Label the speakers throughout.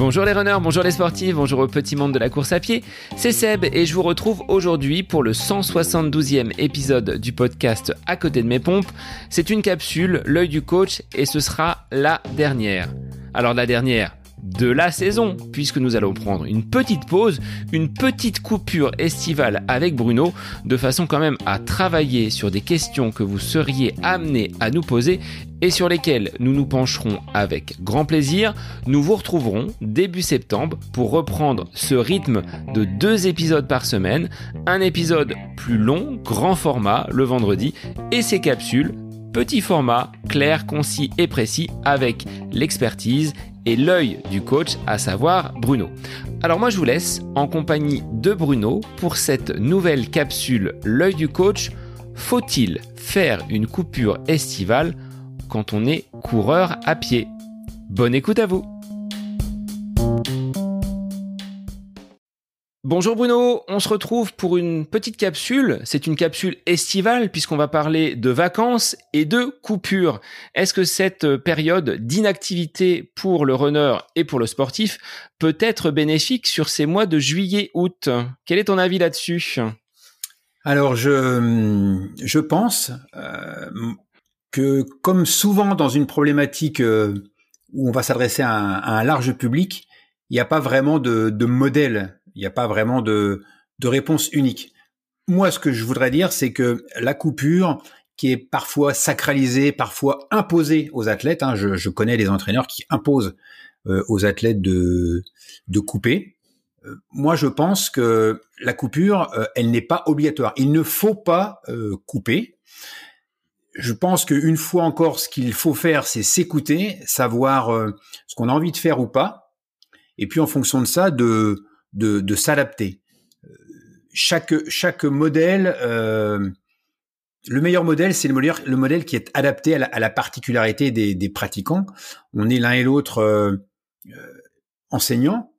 Speaker 1: Bonjour les runners, bonjour les sportifs, bonjour au petit monde de la course à pied, c'est Seb et je vous retrouve aujourd'hui pour le 172e épisode du podcast À côté de mes pompes. C'est une capsule, l'œil du coach et ce sera la dernière. Alors la dernière, de la saison, puisque nous allons prendre une petite pause, une petite coupure estivale avec Bruno, de façon quand même à travailler sur des questions que vous seriez amenés à nous poser et sur lesquelles nous nous pencherons avec grand plaisir. Nous vous retrouverons début septembre pour reprendre ce rythme de deux épisodes par semaine, un épisode plus long, grand format le vendredi, et ces capsules petit format, clair, concis et précis avec l'expertise et l'œil du coach, à savoir Bruno. Alors moi je vous laisse en compagnie de Bruno pour cette nouvelle capsule L'œil du coach. Faut-il faire une coupure estivale quand on est coureur à pied Bonne écoute à vous Bonjour Bruno, on se retrouve pour une petite capsule. C'est une capsule estivale puisqu'on va parler de vacances et de coupures. Est-ce que cette période d'inactivité pour le runner et pour le sportif peut être bénéfique sur ces mois de juillet-août? Quel est ton avis là-dessus?
Speaker 2: Alors je, je pense euh, que comme souvent dans une problématique euh, où on va s'adresser à, un large public, il n'y a pas vraiment de, modèle il n'y a pas vraiment de, réponse unique. Moi, ce que je voudrais dire, c'est que la coupure, qui est parfois sacralisée, parfois imposée aux athlètes, hein, je, connais des entraîneurs qui imposent euh, aux athlètes de, couper. Euh, moi, je pense que la coupure, elle n'est pas obligatoire. Il ne faut pas couper. Je pense qu'une fois encore, ce qu'il faut faire, c'est s'écouter, savoir ce qu'on a envie de faire ou pas, et puis en fonction de ça, de s'adapter. Chaque, chaque modèle, euh, le meilleur modèle, c'est le modèle, le modèle qui est adapté à la, particularité des, pratiquants. On est l'un et l'autre euh, euh, enseignants.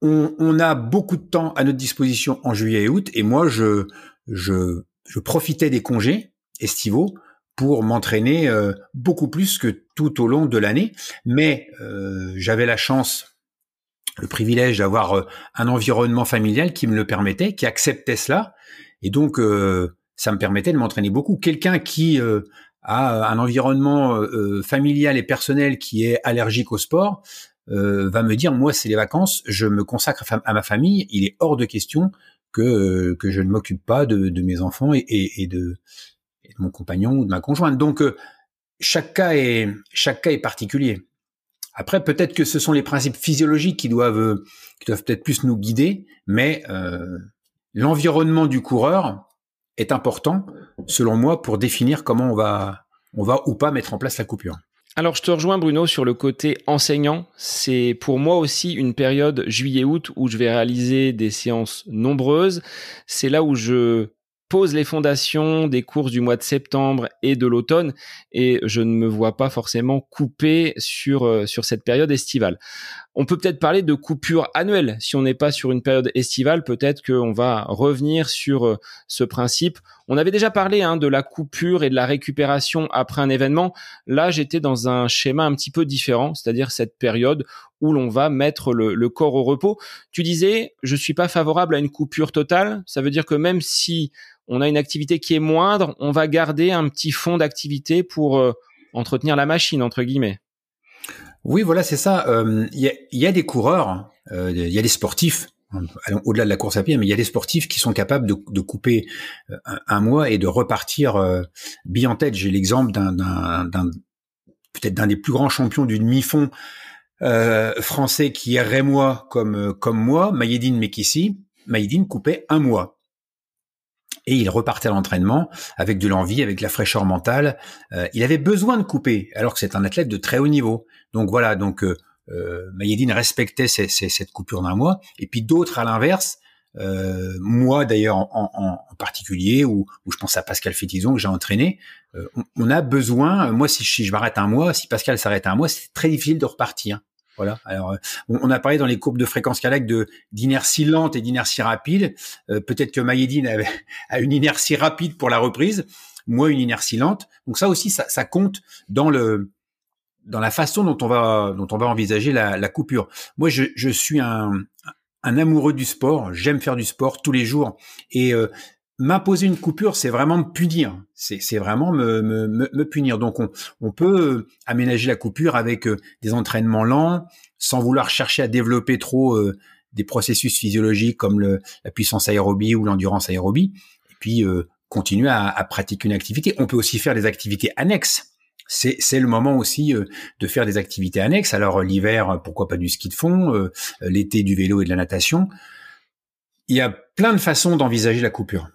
Speaker 2: On, a beaucoup de temps à notre disposition en juillet et août, et moi, je profitais des congés estivaux pour m'entraîner beaucoup plus que tout au long de l'année. Mais j'avais la chance le privilège d'avoir euh, un environnement familial qui me le permettait, qui acceptait cela, et donc euh, ça me permettait de m'entraîner beaucoup. Quelqu'un qui euh, a un environnement familial et personnel qui est allergique au sport va me dire moi c'est les vacances, je me consacre à ma famille, il est hors de question que que je ne m'occupe pas de, de, mes enfants et, et, de, de, mon compagnon ou de ma conjointe. Donc chaque cas est chaque cas est particulier. Après, peut-être que ce sont les principes physiologiques qui doivent, euh, qui doivent peut-être plus nous guider, mais euh, l'environnement du coureur est important, selon moi, pour définir comment on va, on va ou pas mettre en place la coupure.
Speaker 1: Alors je te rejoins Bruno sur le côté enseignant. C'est pour moi aussi une période juillet-août où je vais réaliser des séances nombreuses. C'est là où je pose les fondations des courses du mois de septembre et de l'automne et je ne me vois pas forcément couper sur euh, sur cette période estivale. On peut peut-être parler de coupure annuelle si on n'est pas sur une période estivale, peut-être qu'on va revenir sur euh, ce principe. On avait déjà parlé hein, de la coupure et de la récupération après un événement. Là, j'étais dans un schéma un petit peu différent, c'est-à-dire cette période où l'on va mettre le, le, corps au repos. Tu disais, je suis pas favorable à une coupure totale. Ça veut dire que même si on a une activité qui est moindre, on va garder un petit fond d'activité pour euh, entretenir la machine, entre guillemets.
Speaker 2: Oui, voilà, c'est ça. Euh, il y, a, des coureurs, euh, il y a des sportifs, au-delà de la course à pied, mais il y a des sportifs qui sont capables de, couper un, mois et de repartir bien en tête. J'ai l'exemple d'un, peut-être d'un des plus grands champions du demi-fond français qui est rémois comme comme moi, Mayedine Mekissi. Mayedine coupait un mois et il repartait à l'entraînement avec de l'envie, avec de la fraîcheur mentale. Euh, il avait besoin de couper, alors que c'est un athlète de très haut niveau. Donc voilà, donc euh, euh Mayedine respectait cette coupure d'un mois, et puis d'autres à l'inverse. Euh, moi d'ailleurs en, particulier, ou je pense à Pascal Fétizon que j'ai entraîné, euh, on, a besoin. Moi, si je m'arrête un mois, si Pascal s'arrête un mois, c'est très difficile de repartir. Voilà. Alors, euh, on, a parlé dans les courbes de fréquence cardiaque de d'inertie lente et d'inertie rapide. Euh, peut-être que Mayedine avait, a une inertie rapide pour la reprise, moi une inertie lente. Donc ça aussi, ça, compte dans le dans la façon dont on va dont on va envisager la, la coupure. Moi, je, je suis un, un amoureux du sport. J'aime faire du sport tous les jours et euh, m'imposer une coupure, c'est vraiment me punir. C'est vraiment me, punir. Donc on, peut aménager la coupure avec euh, des entraînements lents, sans vouloir chercher à développer trop euh, des processus physiologiques comme la puissance aérobie ou l'endurance aérobie. Et puis continuer à, pratiquer une activité. On peut aussi faire des activités annexes c'est le moment aussi euh, de faire des activités annexes. Alors euh, l'hiver, pourquoi pas du ski de fond, euh, l'été du vélo et de la natation. Il y a plein de façons d'envisager la coupure.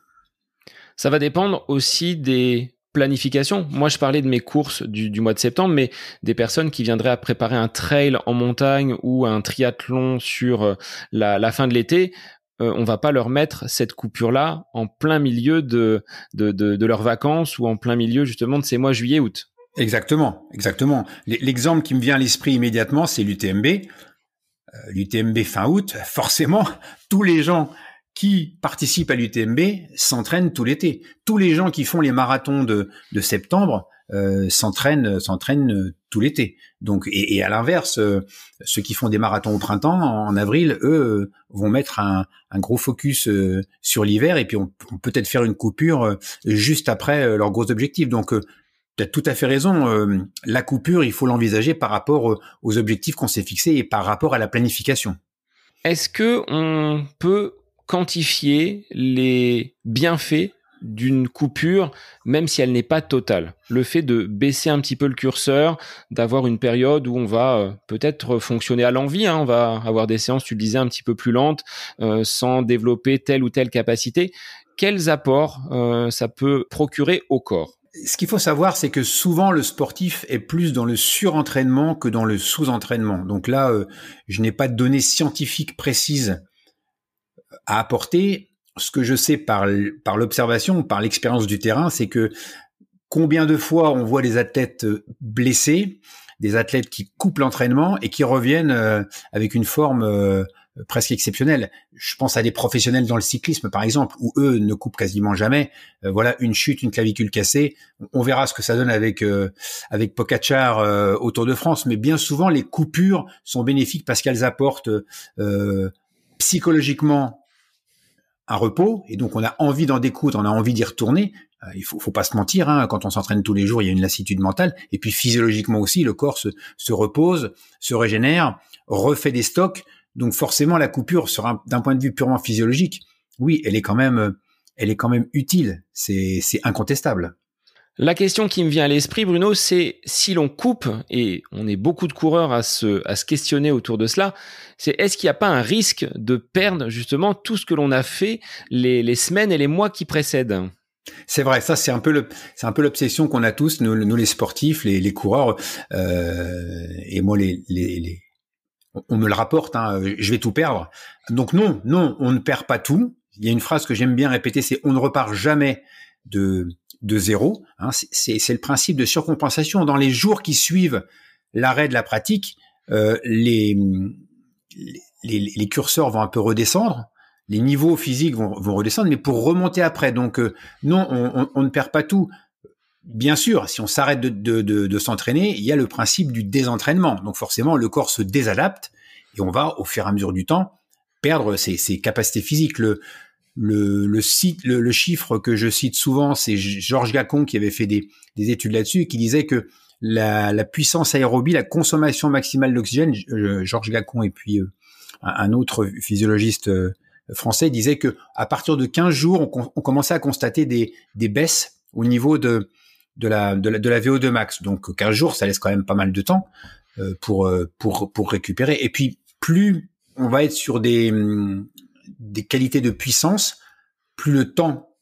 Speaker 1: Ça va dépendre aussi des planifications. Moi, je parlais de mes courses du, mois de septembre, mais des personnes qui viendraient à préparer un trail en montagne ou un triathlon sur la, fin de l'été, on va pas leur mettre cette coupure-là en plein milieu de, leurs vacances ou en plein milieu justement de ces mois juillet-août.
Speaker 2: Exactement, exactement. L'exemple qui me vient à l'esprit immédiatement, c'est l'UTMB. Euh, L'UTMB fin août, forcément, tous les gens qui participent à l'UTMB s'entraînent tout l'été. Tous les gens qui font les marathons de, de septembre euh, s'entraînent s'entraînent euh, tout l'été. Donc et, et à l'inverse, euh, ceux qui font des marathons au printemps, en avril, eux vont mettre un, un gros focus sur l'hiver et puis on, on peut peut-être faire une coupure juste après leur gros objectif. Donc tu as tout à fait raison. Euh, la coupure, il faut l'envisager par rapport euh, aux objectifs qu'on s'est fixés et par rapport à la planification.
Speaker 1: Est-ce que on peut quantifier les bienfaits d'une coupure, même si elle n'est pas totale. Le fait de baisser un petit peu le curseur, d'avoir une période où on va euh, peut-être fonctionner à l'envie, hein, on va avoir des séances, tu le disais, un petit peu plus lentes, sans développer telle ou telle capacité. Quels apports ça peut procurer au corps?
Speaker 2: Ce qu'il faut savoir, c'est que souvent le sportif est plus dans le surentraînement que dans le sous-entraînement. Donc là, euh, je n'ai pas de données scientifiques précises à apporter. Ce que je sais par, l'observation, par l'expérience du terrain, c'est que combien de fois on voit des athlètes euh, blessés, des athlètes qui coupent l'entraînement et qui reviennent euh, avec une forme presque exceptionnel. Je pense à des professionnels dans le cyclisme, par exemple, où eux ne coupent quasiment jamais. Euh, voilà, une chute, une clavicule cassée. On verra ce que ça donne avec euh, avec Pogacar euh, au Tour de France, mais bien souvent les coupures sont bénéfiques parce qu'elles apportent psychologiquement un repos et donc on a envie d'en découdre, on a envie d'y retourner. il faut, faut pas se mentir, hein, quand on s'entraîne tous les jours, il y a une lassitude mentale et puis physiologiquement aussi, le corps se, se repose, se régénère, refait des stocks. Donc forcément, la coupure, d'un point de vue purement physiologique, oui, elle est quand même, elle est quand même utile. C'est incontestable.
Speaker 1: La question qui me vient à l'esprit, Bruno, c'est si l'on coupe, et on est beaucoup de coureurs à se, à se questionner autour de cela, c'est est-ce qu'il n'y a pas un risque de perdre justement tout ce que l'on a fait les, les semaines et les mois qui précèdent?
Speaker 2: C'est vrai, ça c'est un peu le, c'est un peu l'obsession qu'on a tous, nous, les sportifs, les, les coureurs, euh, et moi les, les, on me le rapporte, hein, je vais tout perdre. Donc non, non, on ne perd pas tout. Il y a une phrase que j'aime bien répéter, c'est on ne repart jamais de, de zéro. Hein. c'est le principe de surcompensation. Dans les jours qui suivent l'arrêt de la pratique, euh, les, curseurs vont un peu redescendre, les niveaux physiques vont, redescendre, mais pour remonter après. Donc euh, non, on, ne perd pas tout. Bien sûr, si on s'arrête de, s'entraîner, il y a le principe du désentraînement. Donc forcément, le corps se désadapte et on va, au fur et à mesure du temps, perdre ses, capacités physiques. Le, le, chiffre que je cite souvent, c'est Georges Gacon qui avait fait des, des études là-dessus et qui disait que la, puissance aérobie, la consommation maximale d'oxygène, euh, Georges Gacon et puis euh, un autre physiologiste euh, français disait que à partir de 15 jours, on, commençait à constater des, des baisses au niveau de, la, de la, de la VO2 max. Donc 15 jours, ça laisse quand même pas mal de temps pour, pour, pour récupérer. Et puis, plus on va être sur des, des qualités de puissance, plus le temps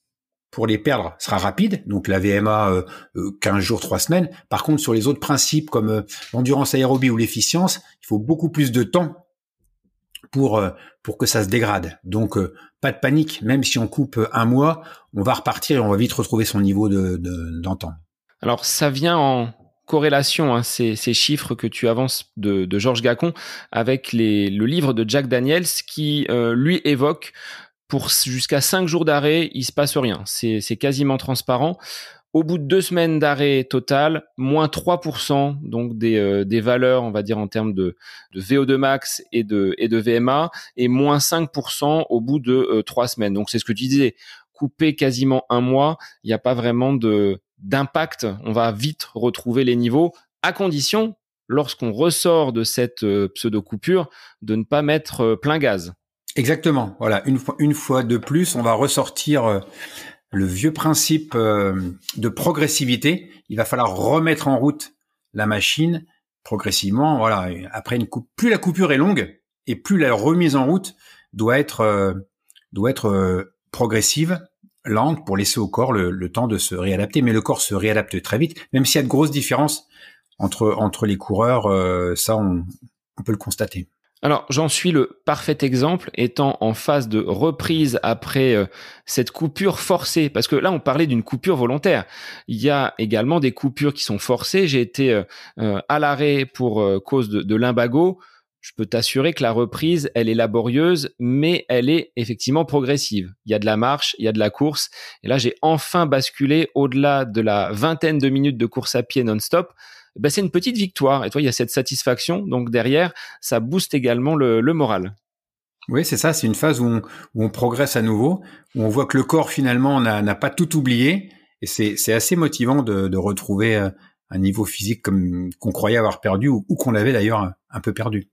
Speaker 2: pour les perdre sera rapide, donc la VMA euh, 15 jours, 3 semaines. Par contre, sur les autres principes comme euh, l'endurance aérobie ou l'efficience, il faut beaucoup plus de temps pour pour que ça se dégrade. Donc pas de panique, même si on coupe un mois, on va repartir et on va vite retrouver son niveau de d'antan.
Speaker 1: Alors ça vient en corrélation, hein, ces, chiffres que tu avances de, Georges Gacon, avec le livre de Jack Daniels qui, euh, lui, évoque pour jusqu'à cinq jours d'arrêt, il se passe rien. C'est quasiment transparent. Au bout de deux semaines d'arrêt total, moins 3%, donc des, euh, des valeurs, on va dire, en termes de, de VO2 max et de, et de VMA, et moins 5% au bout de euh, trois semaines. Donc c'est ce que tu disais, couper quasiment un mois, il n'y a pas vraiment de d'impact. On va vite retrouver les niveaux, à condition, lorsqu'on ressort de cette euh, pseudo-coupure, de ne pas mettre plein gaz.
Speaker 2: Exactement. Voilà, une fois, une fois de plus, on va ressortir le vieux principe euh, de progressivité. Il va falloir remettre en route la machine progressivement. Voilà. Après une coupe, plus la coupure est longue et plus la remise en route doit être euh, doit être euh, progressive, lente pour laisser au corps le, temps de se réadapter. Mais le corps se réadapte très vite, même s'il y a de grosses différences entre entre les coureurs. ça, on peut le constater.
Speaker 1: Alors j'en suis le parfait exemple étant en phase de reprise après euh, cette coupure forcée parce que là on parlait d'une coupure volontaire. Il y a également des coupures qui sont forcées. J'ai été euh, euh, à l'arrêt pour cause de l'imbago. Je peux t'assurer que la reprise, elle est laborieuse, mais elle est effectivement progressive. Il y a de la marche, il y a de la course. Et là, j'ai enfin basculé au-delà de la vingtaine de minutes de course à pied non-stop ben, c'est une petite victoire. Et toi, il y a cette satisfaction. Donc derrière, ça booste également le, moral.
Speaker 2: Oui, c'est ça. C'est une phase où on, progresse à nouveau, où on voit que le corps finalement n'a pas tout oublié. Et c'est assez motivant de, retrouver euh, un niveau physique comme qu'on croyait avoir perdu ou, qu'on avait d'ailleurs un peu perdu.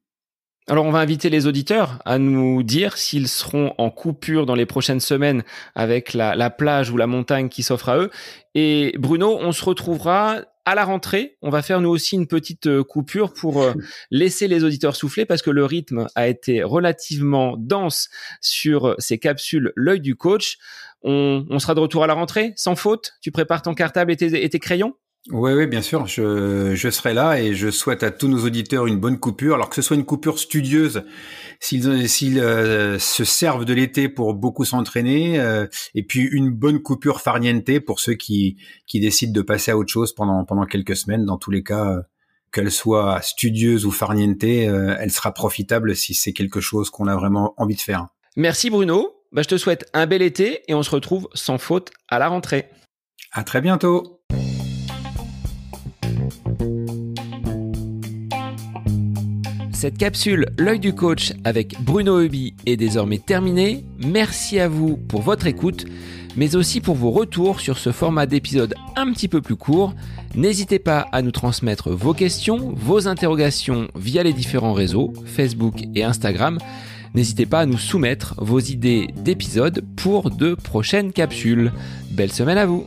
Speaker 1: Alors on va inviter les auditeurs à nous dire s'ils seront en coupure dans les prochaines semaines avec la, la plage ou la montagne qui s'offre à eux. Et Bruno, on se retrouvera à la rentrée, on va faire nous aussi une petite euh, coupure pour euh, laisser les auditeurs souffler parce que le rythme a été relativement dense sur ces capsules l'œil du coach. On, sera de retour à la rentrée, sans faute. Tu prépares ton cartable et tes crayons?
Speaker 2: Oui, oui, bien sûr, je, je serai là et je souhaite à tous nos auditeurs une bonne coupure. Alors que ce soit une coupure studieuse, s'ils s'ils euh, se servent de l'été pour beaucoup s'entraîner, euh, et puis une bonne coupure farniente pour ceux qui, qui décident de passer à autre chose pendant, pendant quelques semaines. Dans tous les cas, euh, qu'elle soit studieuse ou farniente, elle sera profitable si c'est quelque chose qu'on a vraiment envie de faire.
Speaker 1: Merci Bruno. Bah, je te souhaite un bel été et on se retrouve sans faute à la rentrée.
Speaker 2: À très bientôt.
Speaker 1: Cette capsule L'œil du coach avec Bruno Hubi est désormais terminée. Merci à vous pour votre écoute, mais aussi pour vos retours sur ce format d'épisode un petit peu plus court. N'hésitez pas à nous transmettre vos questions, vos interrogations via les différents réseaux, Facebook et Instagram. N'hésitez pas à nous soumettre vos idées d'épisodes pour de prochaines capsules. Belle semaine à vous